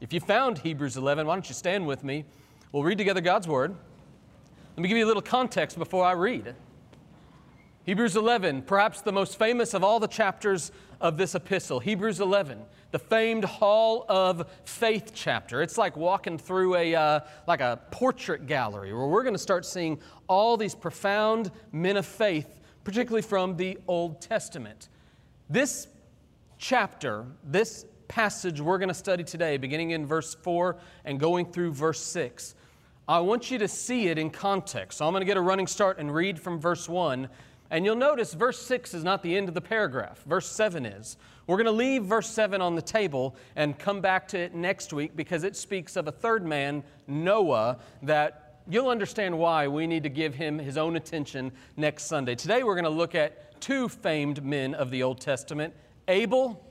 If you found Hebrews 11, why don't you stand with me? We'll read together God's Word. Let me give you a little context before I read. Hebrews 11, perhaps the most famous of all the chapters of this epistle. Hebrews 11, the famed Hall of Faith chapter. It's like walking through a, uh, like a portrait gallery where we're going to start seeing all these profound men of faith, particularly from the Old Testament. This chapter, this passage we're going to study today, beginning in verse 4 and going through verse 6, I want you to see it in context. So I'm going to get a running start and read from verse 1 and you'll notice verse 6 is not the end of the paragraph, verse 7 is. We're going to leave verse 7 on the table and come back to it next week because it speaks of a third man, Noah, that you'll understand why we need to give him his own attention next Sunday. Today we're going to look at two famed men of the Old Testament Abel,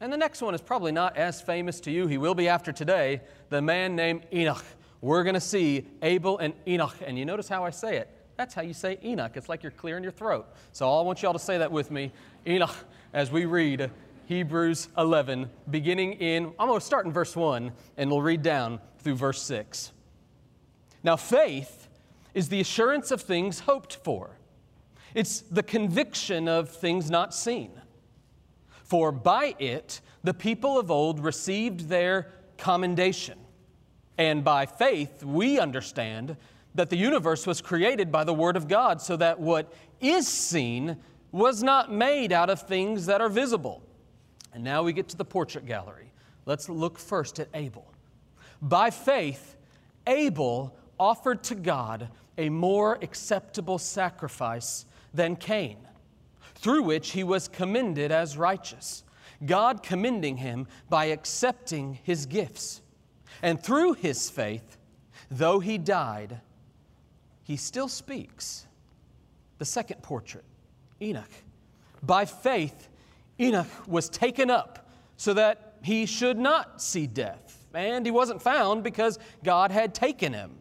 and the next one is probably not as famous to you. He will be after today, the man named Enoch. We're going to see Abel and Enoch. And you notice how I say it that's how you say Enoch. It's like you're clearing your throat. So I want y'all to say that with me. Enoch, as we read Hebrews 11, beginning in, I'm going to start in verse 1 and we'll read down through verse 6. Now, faith is the assurance of things hoped for, it's the conviction of things not seen. For by it the people of old received their commendation. And by faith we understand that the universe was created by the Word of God, so that what is seen was not made out of things that are visible. And now we get to the portrait gallery. Let's look first at Abel. By faith, Abel offered to God a more acceptable sacrifice than Cain, through which he was commended as righteous, God commending him by accepting his gifts. And through his faith, though he died, he still speaks. The second portrait, Enoch. By faith, Enoch was taken up so that he should not see death. And he wasn't found because God had taken him.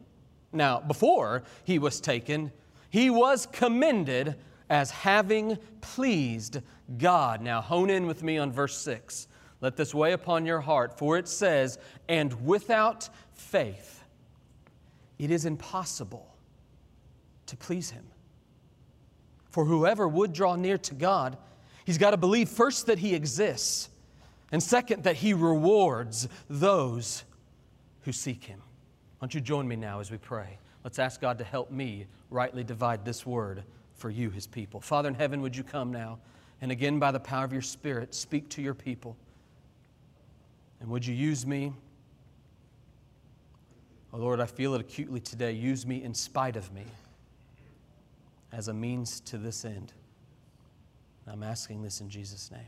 Now, before he was taken, he was commended as having pleased God. Now, hone in with me on verse 6. Let this weigh upon your heart, for it says, And without faith, it is impossible to please Him. For whoever would draw near to God, he's got to believe first that He exists, and second, that He rewards those who seek Him. Why don't you join me now as we pray? Let's ask God to help me rightly divide this word for you, His people. Father in heaven, would you come now and again, by the power of your Spirit, speak to your people? And would you use me? Oh Lord, I feel it acutely today. Use me in spite of me as a means to this end. I'm asking this in Jesus' name.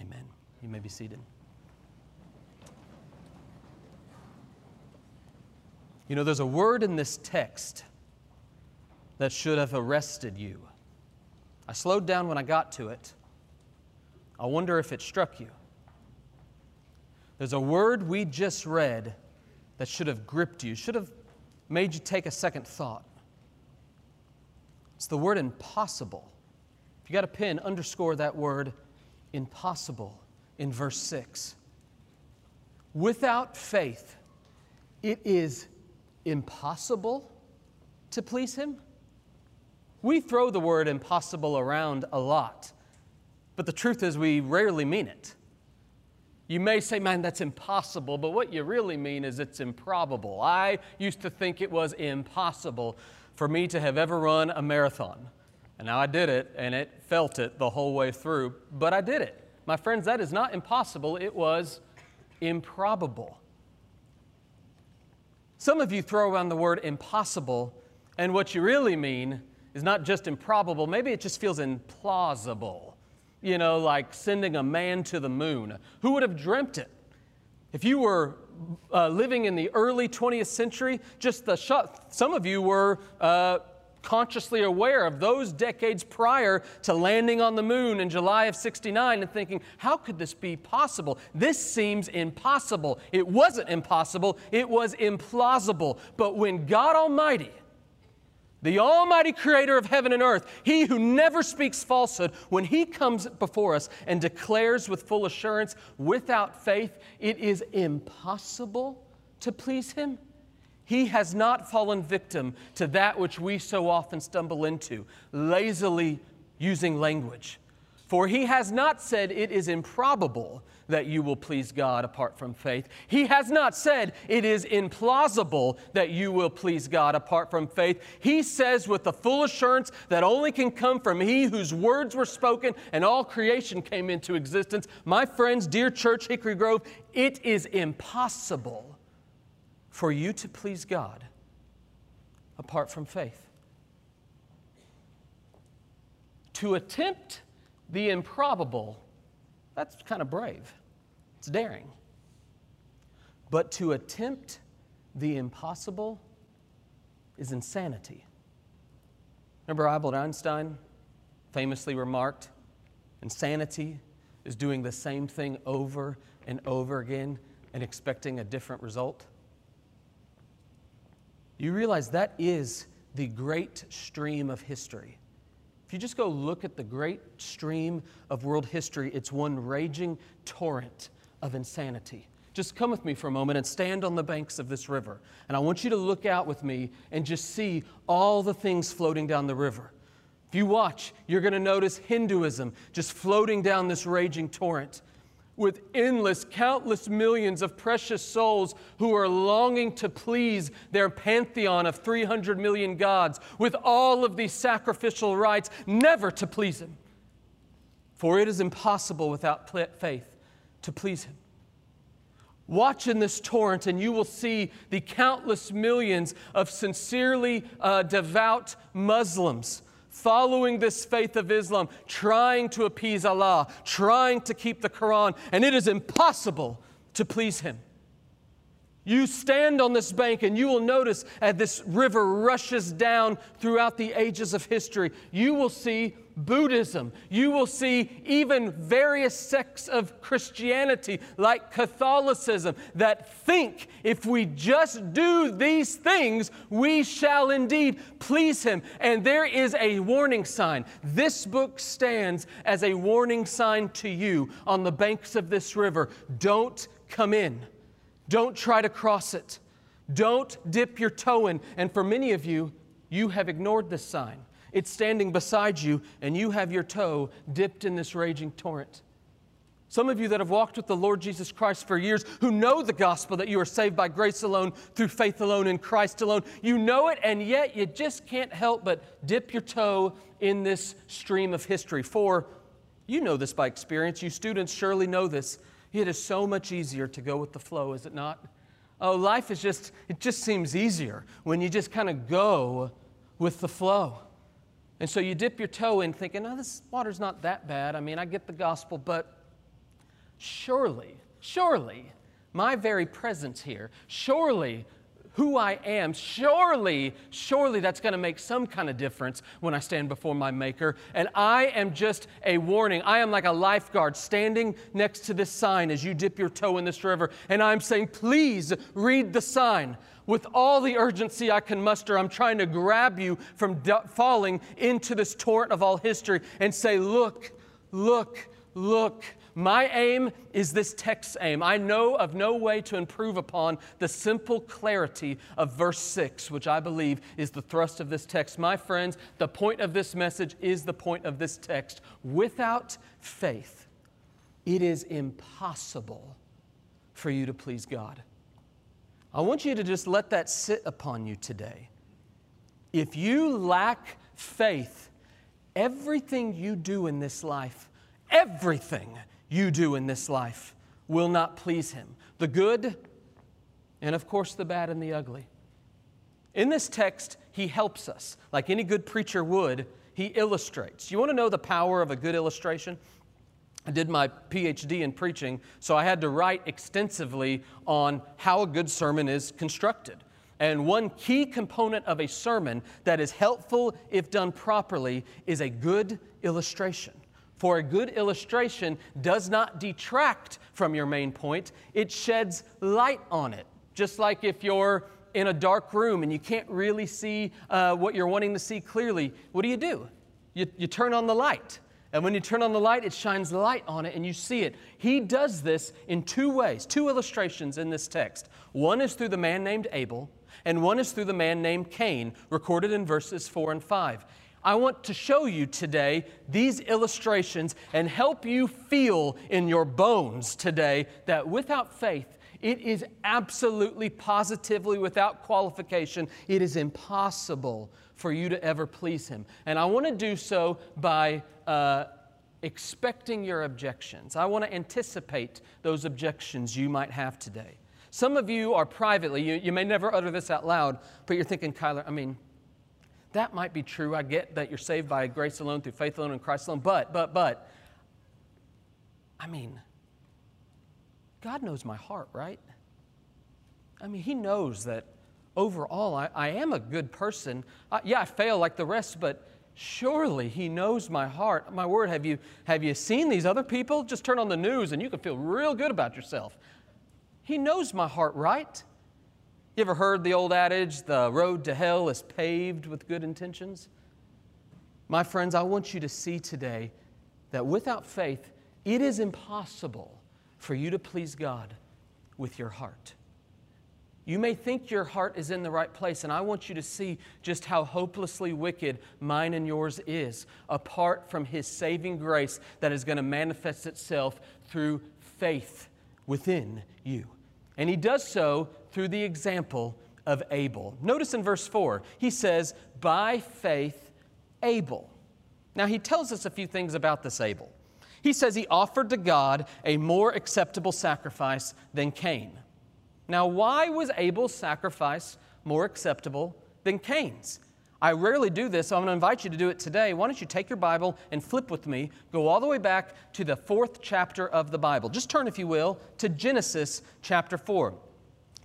Amen. You may be seated. You know, there's a word in this text that should have arrested you. I slowed down when I got to it. I wonder if it struck you. There's a word we just read that should have gripped you, should have made you take a second thought. It's the word impossible. If you got a pen, underscore that word impossible in verse 6. Without faith, it is impossible to please Him. We throw the word impossible around a lot, but the truth is we rarely mean it. You may say, man, that's impossible, but what you really mean is it's improbable. I used to think it was impossible for me to have ever run a marathon. And now I did it, and it felt it the whole way through, but I did it. My friends, that is not impossible, it was improbable. Some of you throw around the word impossible, and what you really mean is not just improbable, maybe it just feels implausible. You know, like sending a man to the moon. Who would have dreamt it? If you were uh, living in the early 20th century, just the sh- some of you were uh, consciously aware of those decades prior to landing on the moon in July of 69 and thinking, how could this be possible? This seems impossible. It wasn't impossible, it was implausible. But when God Almighty the Almighty Creator of heaven and earth, He who never speaks falsehood, when He comes before us and declares with full assurance, without faith, it is impossible to please Him. He has not fallen victim to that which we so often stumble into, lazily using language. For he has not said it is improbable that you will please God apart from faith. He has not said it is implausible that you will please God apart from faith. He says with the full assurance that only can come from He whose words were spoken and all creation came into existence. My friends, dear church, Hickory Grove, it is impossible for you to please God apart from faith. To attempt the improbable, that's kind of brave. It's daring. But to attempt the impossible is insanity. Remember Albert Einstein famously remarked, insanity is doing the same thing over and over again and expecting a different result? You realize that is the great stream of history you just go look at the great stream of world history, it's one raging torrent of insanity. Just come with me for a moment and stand on the banks of this river. And I want you to look out with me and just see all the things floating down the river. If you watch, you're going to notice Hinduism just floating down this raging torrent with endless, countless millions of precious souls who are longing to please their pantheon of 300 million gods, with all of these sacrificial rites, never to please Him. For it is impossible without faith to please Him. Watch in this torrent, and you will see the countless millions of sincerely uh, devout Muslims following this faith of Islam, trying to appease Allah, trying to keep the Quran, and it is impossible to please Him. You stand on this bank and you will notice as this river rushes down throughout the ages of history, you will see Buddhism. You will see even various sects of Christianity, like Catholicism, that think if we just do these things, we shall indeed please Him. And there is a warning sign. This book stands as a warning sign to you on the banks of this river. Don't come in, don't try to cross it, don't dip your toe in. And for many of you, you have ignored this sign. It's standing beside you, and you have your toe dipped in this raging torrent. Some of you that have walked with the Lord Jesus Christ for years, who know the gospel that you are saved by grace alone, through faith alone, in Christ alone, you know it, and yet you just can't help but dip your toe in this stream of history. For you know this by experience, you students surely know this. It is so much easier to go with the flow, is it not? Oh, life is just, it just seems easier when you just kind of go with the flow. And so you dip your toe in thinking, oh, this water's not that bad. I mean, I get the gospel, but surely, surely, my very presence here, surely who I am, surely, surely that's going to make some kind of difference when I stand before my Maker. And I am just a warning. I am like a lifeguard standing next to this sign as you dip your toe in this river. And I'm saying, please read the sign with all the urgency I can muster, I'm trying to grab you from falling into this torrent of all history and say, Look, look, look. My aim is this text's aim. I know of no way to improve upon the simple clarity of verse 6, which I believe is the thrust of this text. My friends, the point of this message is the point of this text. Without faith, it is impossible for you to please God. I want you to just let that sit upon you today. If you lack faith, everything you do in this life, everything you do in this life will not please Him. The good, and of course, the bad and the ugly. In this text, He helps us. Like any good preacher would, He illustrates. You want to know the power of a good illustration? I did my PhD in preaching, so I had to write extensively on how a good sermon is constructed. And one key component of a sermon that is helpful if done properly is a good illustration. For a good illustration does not detract from your main point, it sheds light on it. Just like if you're in a dark room and you can't really see uh, what you're wanting to see clearly, what do you do? You, you turn on the light. And when you turn on the light, it shines light on it and you see it. He does this in two ways, two illustrations in this text. One is through the man named Abel, and one is through the man named Cain, recorded in verses 4 and 5. I want to show you today these illustrations and help you feel in your bones today that without faith, it is absolutely, positively, without qualification, it is impossible for you to ever please Him. And I want to do so by uh, expecting your objections. I want to anticipate those objections you might have today. Some of you are privately, you, you may never utter this out loud, but you're thinking, Kyler, I mean, that might be true. I get that you're saved by grace alone, through faith alone, in Christ alone. But, but, but, I mean, God knows my heart, right? I mean, He knows that overall I, I am a good person. Uh, yeah, I fail like the rest, but surely He knows my heart. My word, have you, have you seen these other people? Just turn on the news and you can feel real good about yourself. He knows my heart, right? You ever heard the old adage, the road to hell is paved with good intentions? My friends, I want you to see today that without faith, it is impossible for you to please God with your heart. You may think your heart is in the right place, and I want you to see just how hopelessly wicked mine and yours is, apart from His saving grace that is going to manifest itself through faith within you. And He does so through the example of Abel. Notice in verse 4, he says, By faith, Abel. Now, he tells us a few things about this Abel. He says he offered to God a more acceptable sacrifice than Cain. Now, why was Abel's sacrifice more acceptable than Cain's? I rarely do this, so I'm going to invite you to do it today. Why don't you take your Bible and flip with me, go all the way back to the fourth chapter of the Bible. Just turn, if you will, to Genesis chapter 4.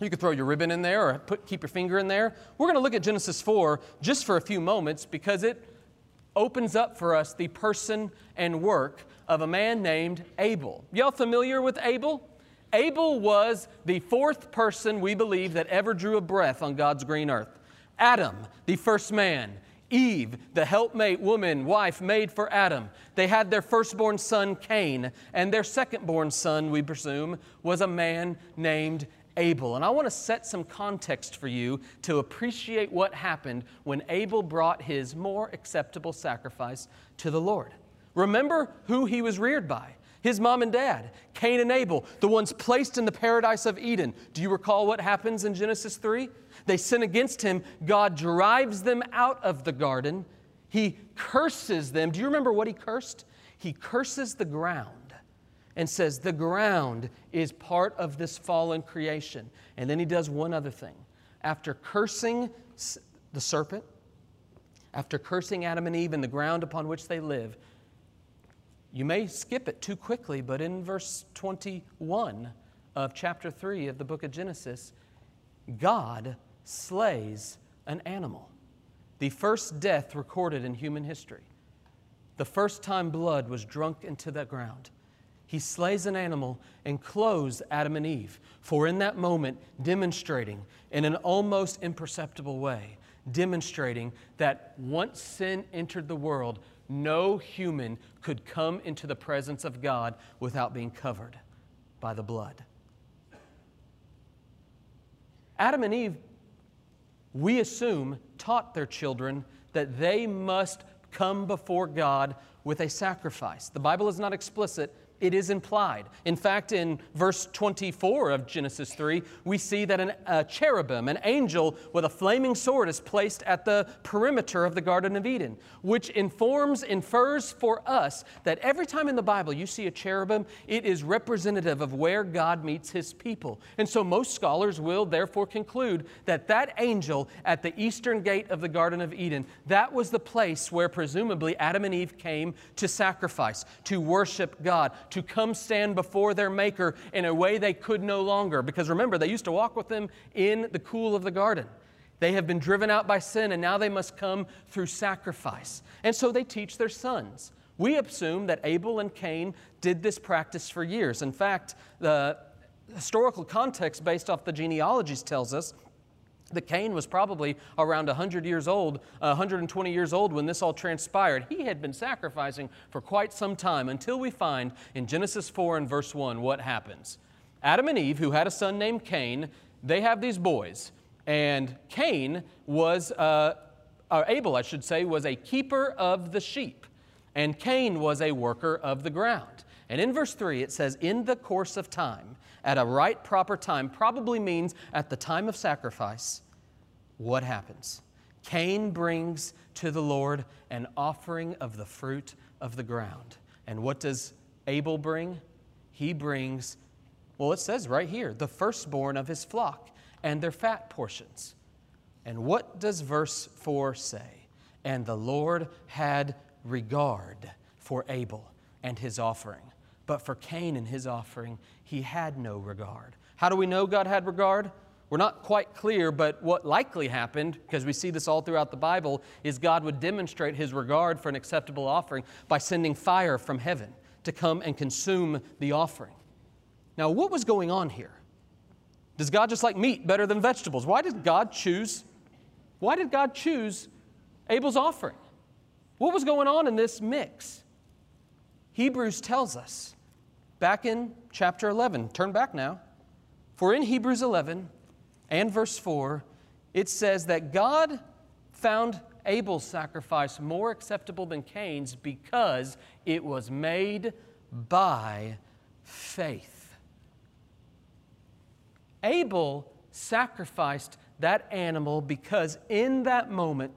You could throw your ribbon in there or put, keep your finger in there. We're going to look at Genesis 4 just for a few moments because it opens up for us the person and work of a man named Abel. Y'all familiar with Abel? Abel was the fourth person we believe that ever drew a breath on God's green earth. Adam, the first man. Eve, the helpmate woman, wife made for Adam. They had their firstborn son, Cain, and their secondborn son, we presume, was a man named Abel. And I want to set some context for you to appreciate what happened when Abel brought his more acceptable sacrifice to the Lord. Remember who he was reared by his mom and dad, Cain and Abel, the ones placed in the paradise of Eden. Do you recall what happens in Genesis 3? They sin against him. God drives them out of the garden. He curses them. Do you remember what he cursed? He curses the ground and says, The ground is part of this fallen creation. And then he does one other thing. After cursing the serpent, after cursing Adam and Eve and the ground upon which they live, you may skip it too quickly, but in verse 21 of chapter 3 of the book of Genesis, God slays an animal. The first death recorded in human history. The first time blood was drunk into the ground he slays an animal and clothes Adam and Eve. For in that moment, demonstrating in an almost imperceptible way, demonstrating that once sin entered the world, no human could come into the presence of God without being covered by the blood. Adam and Eve, we assume, taught their children that they must come before God with a sacrifice. The Bible is not explicit, it is implied. In fact, in verse 24 of Genesis 3, we see that an, a cherubim, an angel with a flaming sword, is placed at the perimeter of the Garden of Eden, which informs, infers for us that every time in the Bible you see a cherubim, it is representative of where God meets his people. And so most scholars will therefore conclude that that angel at the eastern gate of the Garden of Eden, that was the place where presumably Adam and Eve came to sacrifice, to worship God to come stand before their Maker in a way they could no longer. Because remember, they used to walk with Him in the cool of the garden. They have been driven out by sin, and now they must come through sacrifice. And so they teach their sons. We assume that Abel and Cain did this practice for years. In fact, the historical context based off the genealogies tells us that Cain was probably around 100 years old, 120 years old when this all transpired. He had been sacrificing for quite some time until we find in Genesis 4 and verse 1 what happens. Adam and Eve, who had a son named Cain, they have these boys. And Cain was, uh, or Abel, I should say, was a keeper of the sheep, and Cain was a worker of the ground. And in verse 3, it says, In the course of time, at a right proper time, probably means at the time of sacrifice, what happens? Cain brings to the Lord an offering of the fruit of the ground. And what does Abel bring? He brings, well, it says right here, the firstborn of his flock and their fat portions. And what does verse 4 say? And the Lord had regard for Abel and his offering. But for Cain and his offering, he had no regard. How do we know God had regard? We're not quite clear, but what likely happened, because we see this all throughout the Bible, is God would demonstrate his regard for an acceptable offering by sending fire from heaven to come and consume the offering. Now, what was going on here? Does God just like meat better than vegetables? Why did God choose? Why did God choose Abel's offering? What was going on in this mix? Hebrews tells us back in chapter 11, turn back now. For in Hebrews 11, and verse 4, it says that God found Abel's sacrifice more acceptable than Cain's because it was made by faith. Abel sacrificed that animal because in that moment,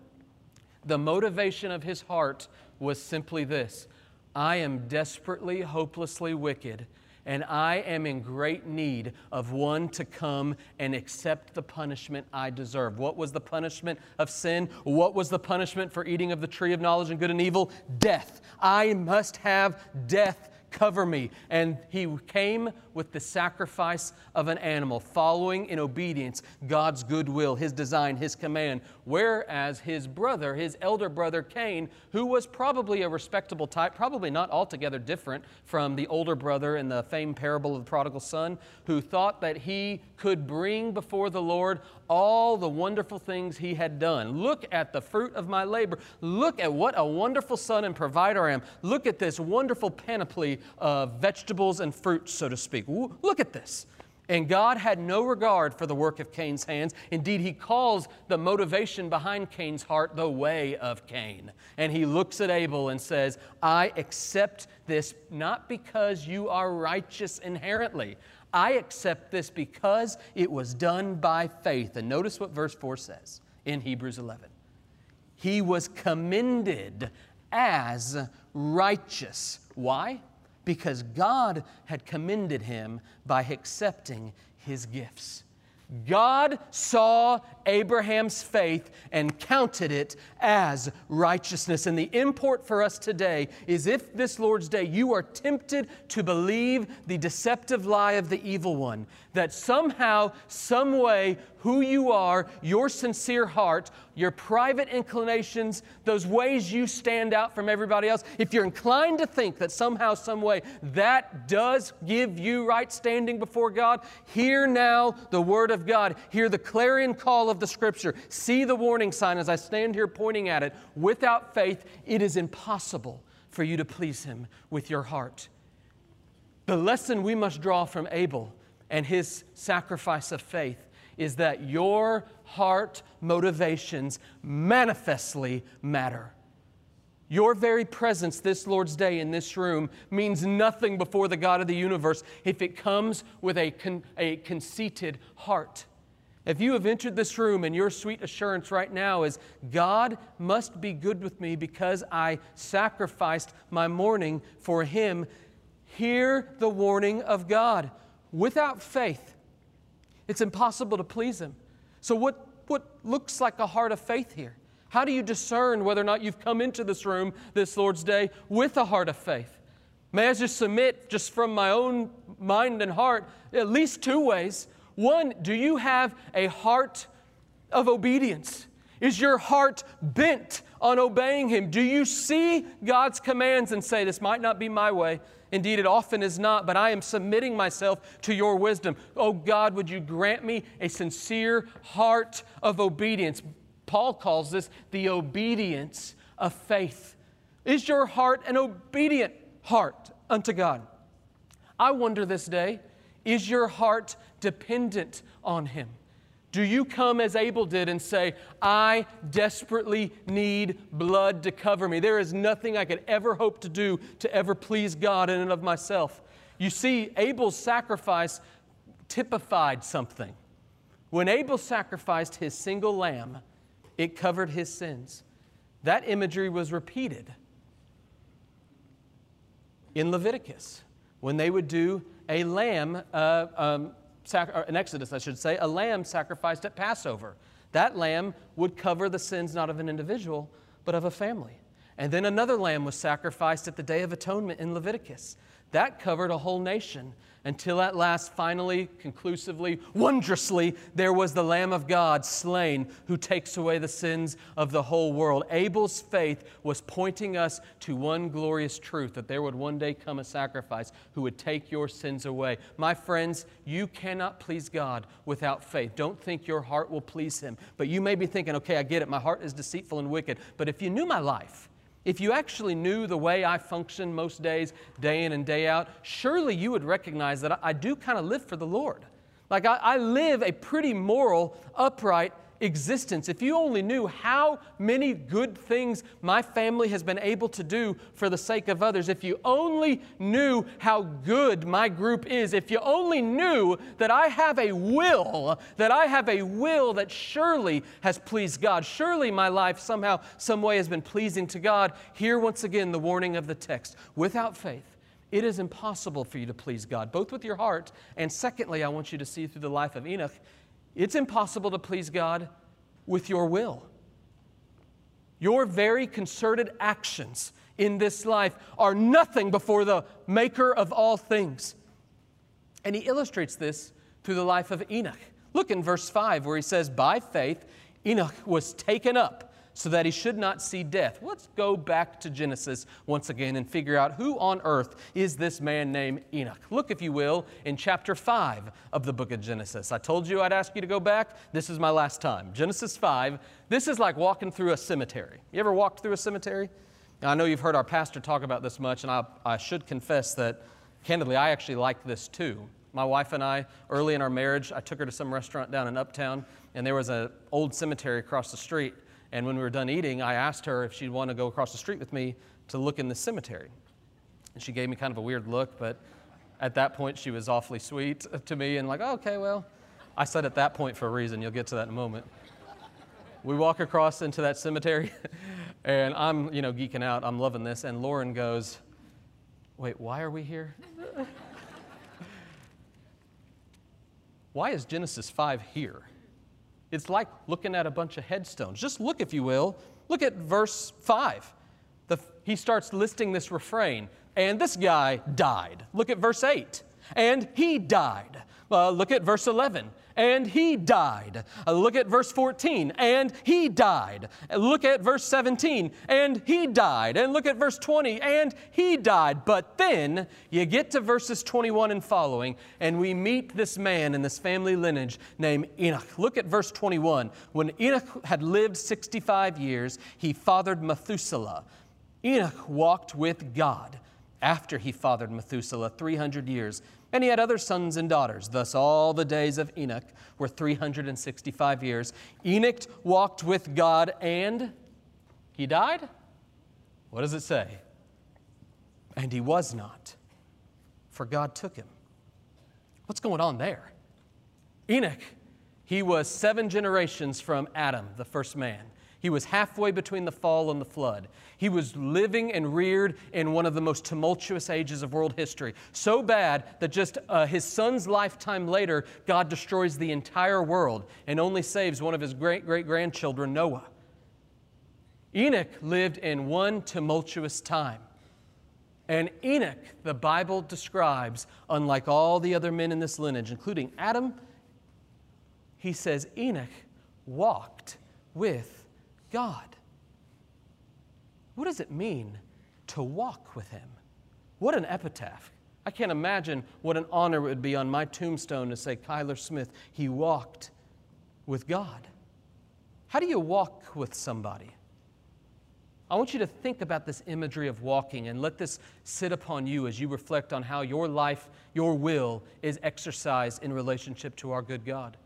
the motivation of his heart was simply this I am desperately, hopelessly wicked and I am in great need of one to come and accept the punishment I deserve. What was the punishment of sin? What was the punishment for eating of the tree of knowledge and good and evil? Death. I must have death cover me. And he came with the sacrifice of an animal, following in obedience God's good will, his design, his command. Whereas his brother, his elder brother Cain, who was probably a respectable type, probably not altogether different from the older brother in the famed parable of the prodigal son, who thought that he could bring before the Lord all the wonderful things he had done. Look at the fruit of my labor. Look at what a wonderful son and provider I am. Look at this wonderful panoply of vegetables and fruits, so to speak. Look at this. And God had no regard for the work of Cain's hands. Indeed, he calls the motivation behind Cain's heart the way of Cain. And he looks at Abel and says, I accept this not because you are righteous inherently. I accept this because it was done by faith. And notice what verse 4 says in Hebrews 11. He was commended as righteous. Why? Because God had commended him by accepting his gifts. God saw Abraham's faith and counted it as righteousness. And the import for us today is if this Lord's Day you are tempted to believe the deceptive lie of the evil one, that somehow, some way, who you are, your sincere heart, your private inclinations, those ways you stand out from everybody else, if you're inclined to think that somehow, some way, that does give you right standing before God, hear now the Word of God. Hear the clarion call of the Scripture. See the warning sign as I stand here pointing at it. Without faith, it is impossible for you to please Him with your heart. The lesson we must draw from Abel and his sacrifice of faith is that your heart motivations manifestly matter. Your very presence this Lord's Day in this room means nothing before the God of the universe if it comes with a, con- a conceited heart. If you have entered this room and your sweet assurance right now is, God must be good with me because I sacrificed my morning for Him, hear the warning of God. Without faith, it's impossible to please Him. So, what, what looks like a heart of faith here? How do you discern whether or not you've come into this room this Lord's Day with a heart of faith? May I just submit, just from my own mind and heart, at least two ways. One, do you have a heart of obedience? Is your heart bent on obeying Him? Do you see God's commands and say, This might not be my way, Indeed, it often is not, but I am submitting myself to your wisdom. Oh God, would you grant me a sincere heart of obedience? Paul calls this the obedience of faith. Is your heart an obedient heart unto God? I wonder this day, is your heart dependent on Him? Do you come as Abel did and say, I desperately need blood to cover me? There is nothing I could ever hope to do to ever please God in and of myself. You see, Abel's sacrifice typified something. When Abel sacrificed his single lamb, it covered his sins. That imagery was repeated in Leviticus when they would do a lamb uh, um, sac- in Exodus, I should say, a lamb sacrificed at Passover. That lamb would cover the sins not of an individual, but of a family. And then another lamb was sacrificed at the Day of Atonement in Leviticus. That covered a whole nation until at last, finally, conclusively, wondrously, there was the Lamb of God slain who takes away the sins of the whole world. Abel's faith was pointing us to one glorious truth that there would one day come a sacrifice who would take your sins away. My friends, you cannot please God without faith. Don't think your heart will please Him. But you may be thinking, okay, I get it. My heart is deceitful and wicked. But if you knew my life, if you actually knew the way I function most days, day in and day out, surely you would recognize that I do kind of live for the Lord. Like I, I live a pretty moral, upright, existence, if you only knew how many good things my family has been able to do for the sake of others, if you only knew how good my group is, if you only knew that I have a will, that I have a will that surely has pleased God, surely my life somehow, some way has been pleasing to God, here once again the warning of the text. Without faith, it is impossible for you to please God, both with your heart, and secondly, I want you to see through the life of Enoch it's impossible to please God with your will. Your very concerted actions in this life are nothing before the maker of all things. And he illustrates this through the life of Enoch. Look in verse 5 where he says, By faith, Enoch was taken up so that he should not see death. Let's go back to Genesis once again and figure out who on earth is this man named Enoch. Look, if you will, in chapter 5 of the book of Genesis. I told you I'd ask you to go back. This is my last time. Genesis 5. This is like walking through a cemetery. You ever walked through a cemetery? Now, I know you've heard our pastor talk about this much, and I, I should confess that, candidly, I actually like this too. My wife and I, early in our marriage, I took her to some restaurant down in Uptown, and there was an old cemetery across the street. And when we were done eating, I asked her if she'd want to go across the street with me to look in the cemetery. And she gave me kind of a weird look, but at that point, she was awfully sweet to me and like, oh, okay, well, I said at that point for a reason. You'll get to that in a moment. We walk across into that cemetery, and I'm, you know, geeking out. I'm loving this. And Lauren goes, wait, why are we here? why is Genesis 5 here? It's like looking at a bunch of headstones. Just look, if you will. Look at verse 5. The, he starts listing this refrain, and this guy died. Look at verse 8. And he died. Uh, look at verse 11 and he died. Uh, look at verse 14, and he died. Uh, look at verse 17, and he died. And look at verse 20, and he died. But then you get to verses 21 and following, and we meet this man in this family lineage named Enoch. Look at verse 21. When Enoch had lived 65 years, he fathered Methuselah. Enoch walked with God after he fathered Methuselah 300 years and he had other sons and daughters. Thus, all the days of Enoch were 365 years. Enoch walked with God and he died? What does it say? And he was not, for God took him. What's going on there? Enoch, he was seven generations from Adam, the first man. He was halfway between the fall and the flood. He was living and reared in one of the most tumultuous ages of world history. So bad that just uh, his son's lifetime later, God destroys the entire world and only saves one of his great great grandchildren, Noah. Enoch lived in one tumultuous time. And Enoch, the Bible describes, unlike all the other men in this lineage, including Adam, he says Enoch walked with God. What does it mean to walk with Him? What an epitaph. I can't imagine what an honor it would be on my tombstone to say, Kyler Smith, he walked with God. How do you walk with somebody? I want you to think about this imagery of walking and let this sit upon you as you reflect on how your life, your will, is exercised in relationship to our good God.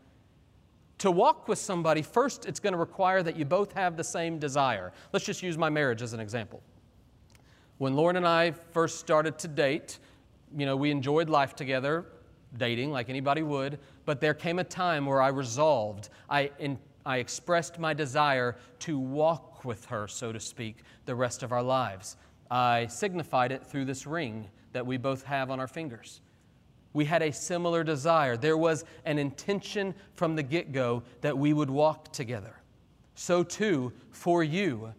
To walk with somebody, first, it's going to require that you both have the same desire. Let's just use my marriage as an example. When Lauren and I first started to date, you know, we enjoyed life together, dating like anybody would, but there came a time where I resolved, I, in, I expressed my desire to walk with her, so to speak, the rest of our lives. I signified it through this ring that we both have on our fingers. We had a similar desire. There was an intention from the get go that we would walk together. So, too, for you,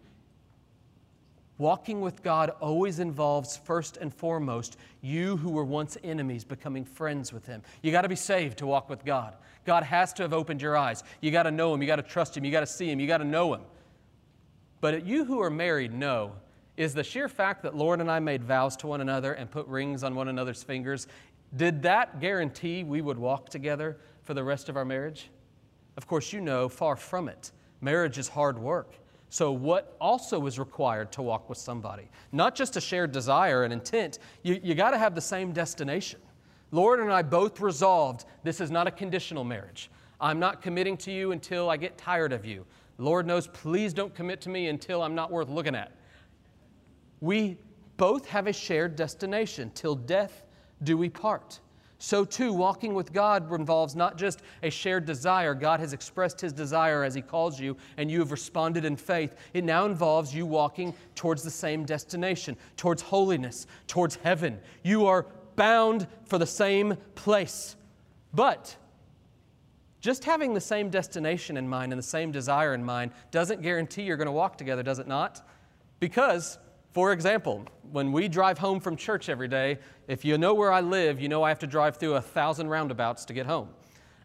walking with God always involves, first and foremost, you who were once enemies becoming friends with Him. You got to be saved to walk with God. God has to have opened your eyes. You got to know Him. You got to trust Him. You got to see Him. You got to know Him. But you who are married know is the sheer fact that Lauren and I made vows to one another and put rings on one another's fingers, did that guarantee we would walk together for the rest of our marriage? Of course, you know, far from it. Marriage is hard work. So, what also is required to walk with somebody? Not just a shared desire and intent, you, you got to have the same destination. Lauren and I both resolved this is not a conditional marriage. I'm not committing to you until I get tired of you. Lord knows, please don't commit to me until I'm not worth looking at. We both have a shared destination. Till death do we part. So, too, walking with God involves not just a shared desire. God has expressed his desire as he calls you, and you have responded in faith. It now involves you walking towards the same destination, towards holiness, towards heaven. You are bound for the same place. But just having the same destination in mind and the same desire in mind doesn't guarantee you're going to walk together, does it not? Because, for example, when we drive home from church every day, if you know where I live, you know I have to drive through a thousand roundabouts to get home.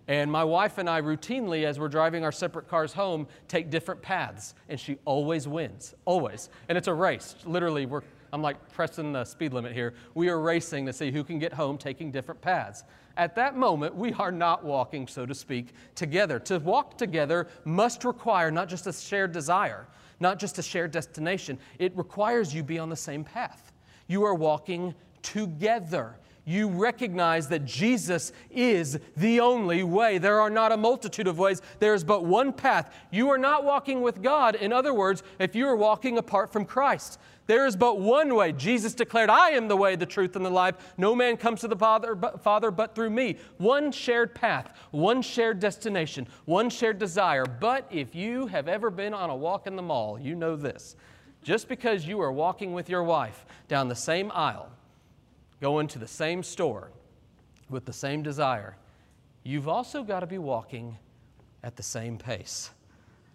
And my wife and I routinely, as we're driving our separate cars home, take different paths, and she always wins, always. And it's a race. Literally, we're, I'm like pressing the speed limit here. We are racing to see who can get home taking different paths. At that moment, we are not walking, so to speak, together. To walk together must require not just a shared desire, not just a shared destination, it requires you be on the same path. You are walking together. You recognize that Jesus is the only way. There are not a multitude of ways, there is but one path. You are not walking with God. In other words, if you are walking apart from Christ, there is but one way. Jesus declared, I am the way, the truth, and the life. No man comes to the Father but, Father but through me. One shared path, one shared destination, one shared desire. But if you have ever been on a walk in the mall, you know this. Just because you are walking with your wife down the same aisle, going to the same store with the same desire, you've also got to be walking at the same pace.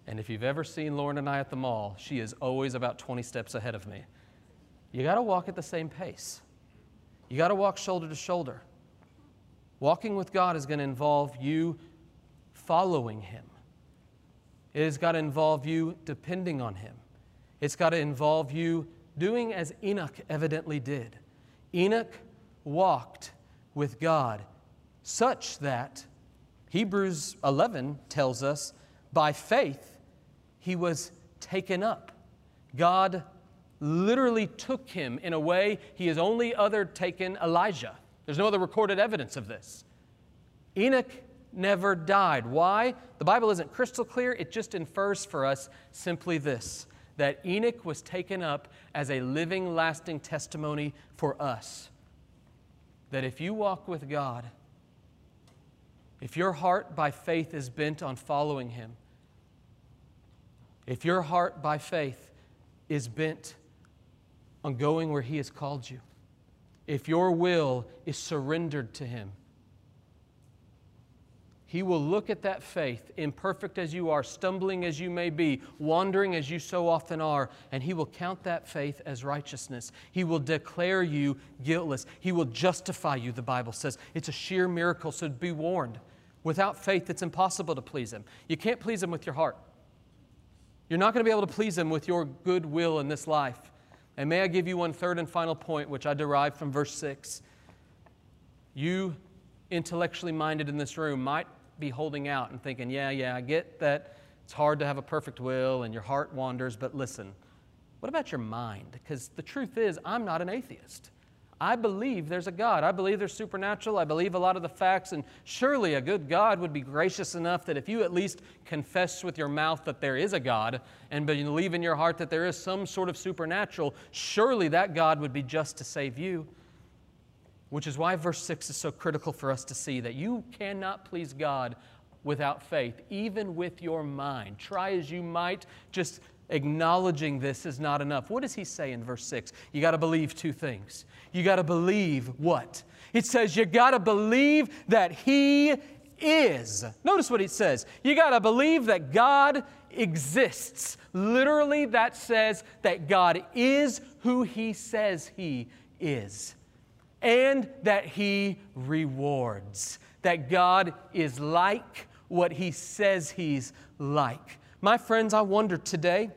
And if you've ever seen Lauren and I at the mall, she is always about 20 steps ahead of me. You got to walk at the same pace. You got to walk shoulder to shoulder. Walking with God is going to involve you following Him. It has got to involve you depending on Him. It's got to involve you doing as Enoch evidently did. Enoch walked with God such that Hebrews 11 tells us by faith he was taken up. God literally took him in a way he has only other taken Elijah. There's no other recorded evidence of this. Enoch never died. Why? The Bible isn't crystal clear. It just infers for us simply this that Enoch was taken up as a living, lasting testimony for us. That if you walk with God, if your heart by faith is bent on following Him, if your heart by faith is bent on going where He has called you, if your will is surrendered to Him, He will look at that faith, imperfect as you are, stumbling as you may be, wandering as you so often are, and He will count that faith as righteousness. He will declare you guiltless. He will justify you, the Bible says. It's a sheer miracle, so be warned. Without faith, it's impossible to please Him. You can't please Him with your heart. You're not going to be able to please Him with your good will in this life. And may I give you one third and final point, which I derive from verse 6. You, intellectually minded in this room, might be holding out and thinking, yeah, yeah, I get that it's hard to have a perfect will and your heart wanders, but listen, what about your mind? Because the truth is, I'm not an atheist. I believe there's a God. I believe there's supernatural. I believe a lot of the facts, and surely a good God would be gracious enough that if you at least confess with your mouth that there is a God and believe in your heart that there is some sort of supernatural, surely that God would be just to save you. Which is why verse 6 is so critical for us to see that you cannot please God without faith, even with your mind. Try as you might, just acknowledging this is not enough. What does he say in verse 6? You got to believe two things. You got to believe what? It says you got to believe that he is. Notice what it says. You got to believe that God exists. Literally, that says that God is who he says he is, and that he rewards. That God is like what he says he's like. My friends, I wonder today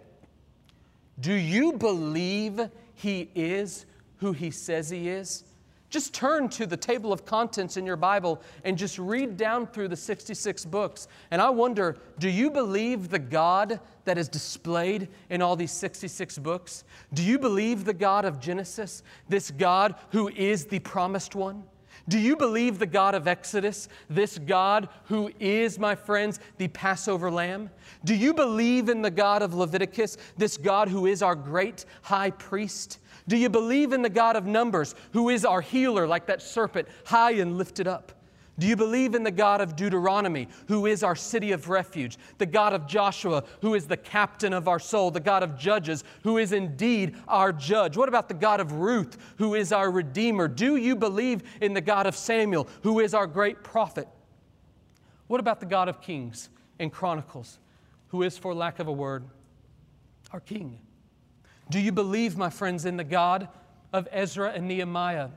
do you believe he is who he says he is? Just turn to the table of contents in your Bible and just read down through the 66 books. And I wonder do you believe the God that is displayed in all these 66 books? Do you believe the God of Genesis, this God who is the promised one? Do you believe the God of Exodus, this God who is, my friends, the Passover lamb? Do you believe in the God of Leviticus, this God who is our great high priest? Do you believe in the God of Numbers, who is our healer, like that serpent, high and lifted up? Do you believe in the God of Deuteronomy, who is our city of refuge? The God of Joshua, who is the captain of our soul? The God of Judges, who is indeed our judge? What about the God of Ruth, who is our Redeemer? Do you believe in the God of Samuel, who is our great prophet? What about the God of Kings and Chronicles, who is, for lack of a word, our King? Do you believe, my friends, in the God of Ezra and Nehemiah?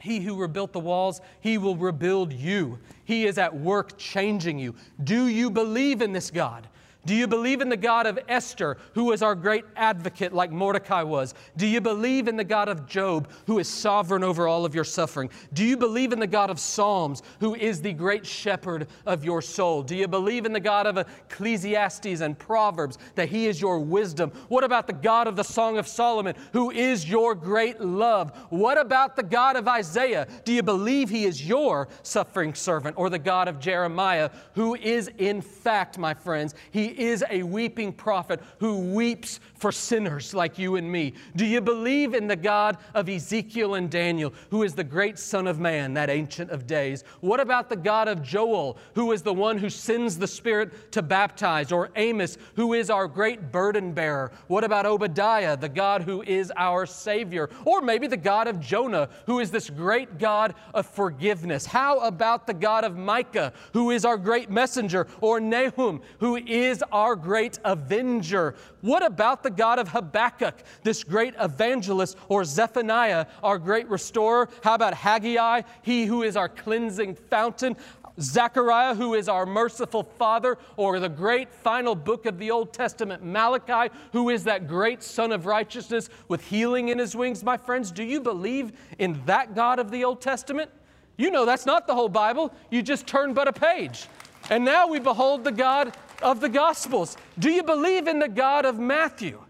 He who rebuilt the walls, he will rebuild you. He is at work changing you. Do you believe in this God? Do you believe in the God of Esther, who is our great advocate like Mordecai was? Do you believe in the God of Job, who is sovereign over all of your suffering? Do you believe in the God of Psalms, who is the great shepherd of your soul? Do you believe in the God of Ecclesiastes and Proverbs, that he is your wisdom? What about the God of the Song of Solomon, who is your great love? What about the God of Isaiah? Do you believe he is your suffering servant? Or the God of Jeremiah, who is in fact, my friends, he is a weeping prophet who weeps for sinners like you and me? Do you believe in the God of Ezekiel and Daniel, who is the great Son of Man, that Ancient of Days? What about the God of Joel, who is the one who sends the Spirit to baptize? Or Amos, who is our great burden bearer? What about Obadiah, the God who is our Savior? Or maybe the God of Jonah, who is this great God of forgiveness? How about the God of Micah, who is our great messenger? Or Nahum, who is our great avenger. What about the God of Habakkuk, this great evangelist, or Zephaniah, our great restorer? How about Haggai, he who is our cleansing fountain? Zechariah, who is our merciful Father, or the great final book of the Old Testament, Malachi, who is that great Son of righteousness with healing in his wings, my friends, do you believe in that God of the Old Testament? You know that's not the whole Bible. You just turn but a page. And now we behold the God of the Gospels. Do you believe in the God of Matthew,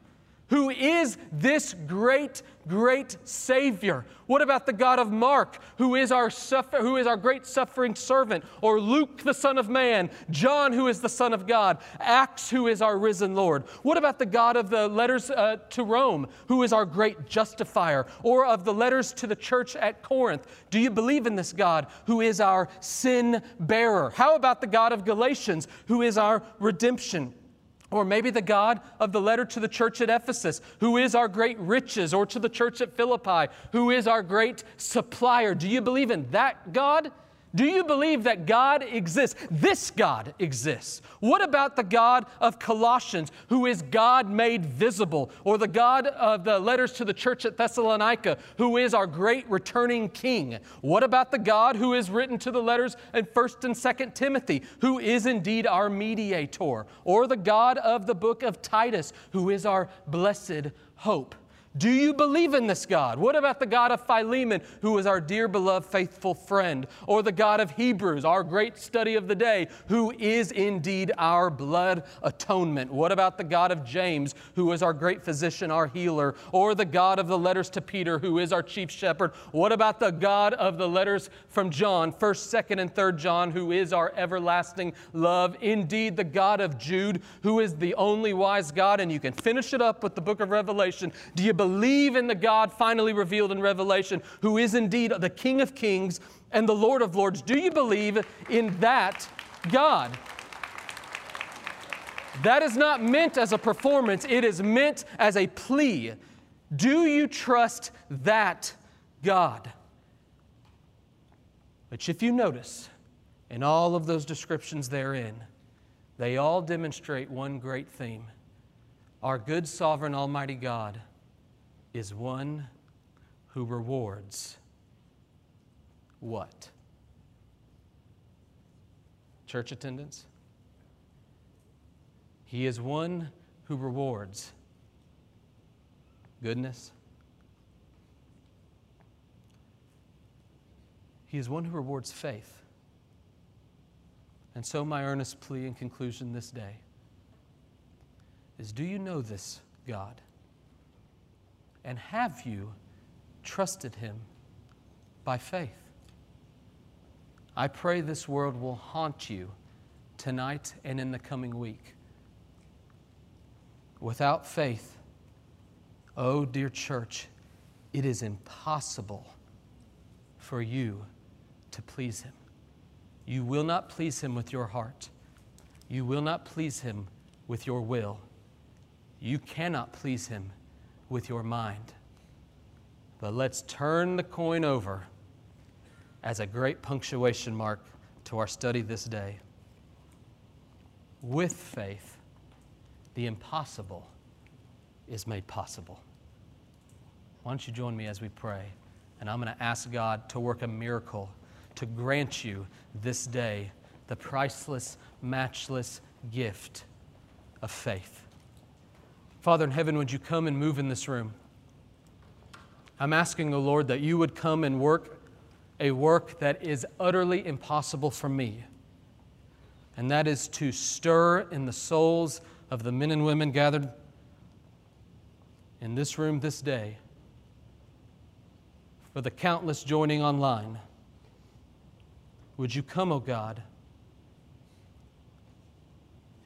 who is this great great Savior? What about the God of Mark, who is our, suffer- who is our great suffering servant? Or Luke, the Son of Man? John, who is the Son of God? Acts, who is our risen Lord? What about the God of the letters uh, to Rome, who is our great justifier? Or of the letters to the church at Corinth? Do you believe in this God, who is our sin bearer? How about the God of Galatians, who is our redemption? Or maybe the God of the letter to the church at Ephesus, who is our great riches, or to the church at Philippi, who is our great supplier. Do you believe in that God? Do you believe that God exists? This God exists. What about the God of Colossians, who is God made visible? Or the God of the letters to the church at Thessalonica, who is our great returning King? What about the God who is written to the letters in 1st and 2nd Timothy, who is indeed our mediator? Or the God of the book of Titus, who is our blessed hope? Do you believe in this God? What about the God of Philemon, who is our dear, beloved, faithful friend? Or the God of Hebrews, our great study of the day, who is indeed our blood atonement? What about the God of James, who is our great physician, our healer? Or the God of the letters to Peter, who is our chief shepherd? What about the God of the letters from John, 1st, 2nd, and 3rd John, who is our everlasting love? Indeed, the God of Jude, who is the only wise God. And you can finish it up with the book of Revelation. Do you believe in the God finally revealed in Revelation, who is indeed the King of kings and the Lord of lords? Do you believe in that God? That is not meant as a performance, it is meant as a plea. Do you trust that God? Which, if you notice, in all of those descriptions therein, they all demonstrate one great theme. Our good, sovereign, almighty God is one who rewards what? Church attendance? He is one who rewards goodness. He is one who rewards faith. And so, my earnest plea in conclusion this day is do you know this God? And have you trusted him by faith? I pray this word will haunt you tonight and in the coming week. Without faith, oh dear church, it is impossible for you to please him. You will not please him with your heart. You will not please him with your will. You cannot please him with your mind. But let's turn the coin over as a great punctuation mark to our study this day. With faith, the impossible is made possible. Why don't you join me as we pray? And I'm going to ask God to work a miracle to grant you this day the priceless, matchless gift of faith. Father in heaven, would you come and move in this room? I'm asking the Lord that you would come and work a work that is utterly impossible for me, and that is to stir in the souls of the men and women gathered in this room this day, for the countless joining online. Would you come, O God,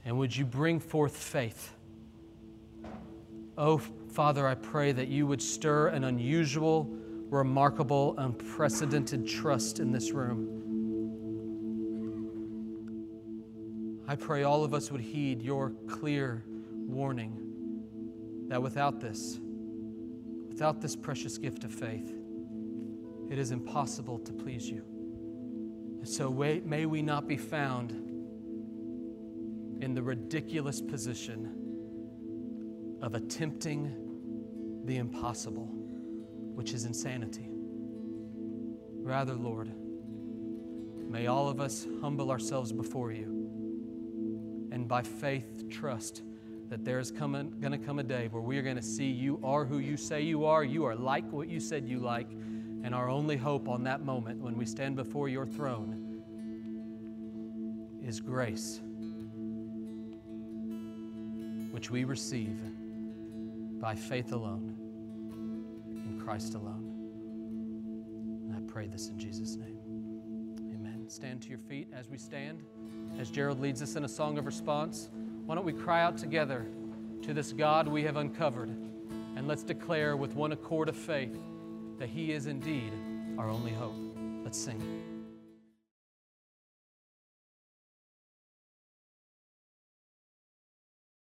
and would you bring forth faith? Oh, Father, I pray that you would stir an unusual, remarkable, unprecedented trust in this room. I pray all of us would heed your clear warning that without this, without this precious gift of faith, it is impossible to please you. And so may we not be found in the ridiculous position of attempting the impossible, which is insanity. Rather, Lord, may all of us humble ourselves before you and by faith trust that there is going to come a day where we are going to see you are who you say you are, you are like what you said you like, and our only hope on that moment when we stand before your throne is grace, which we receive by faith alone, in Christ alone. And I pray this in Jesus' name. Amen. Stand to your feet as we stand. As Gerald leads us in a song of response, why don't we cry out together to this God we have uncovered and let's declare with one accord of faith that He is indeed our only hope. Let's sing.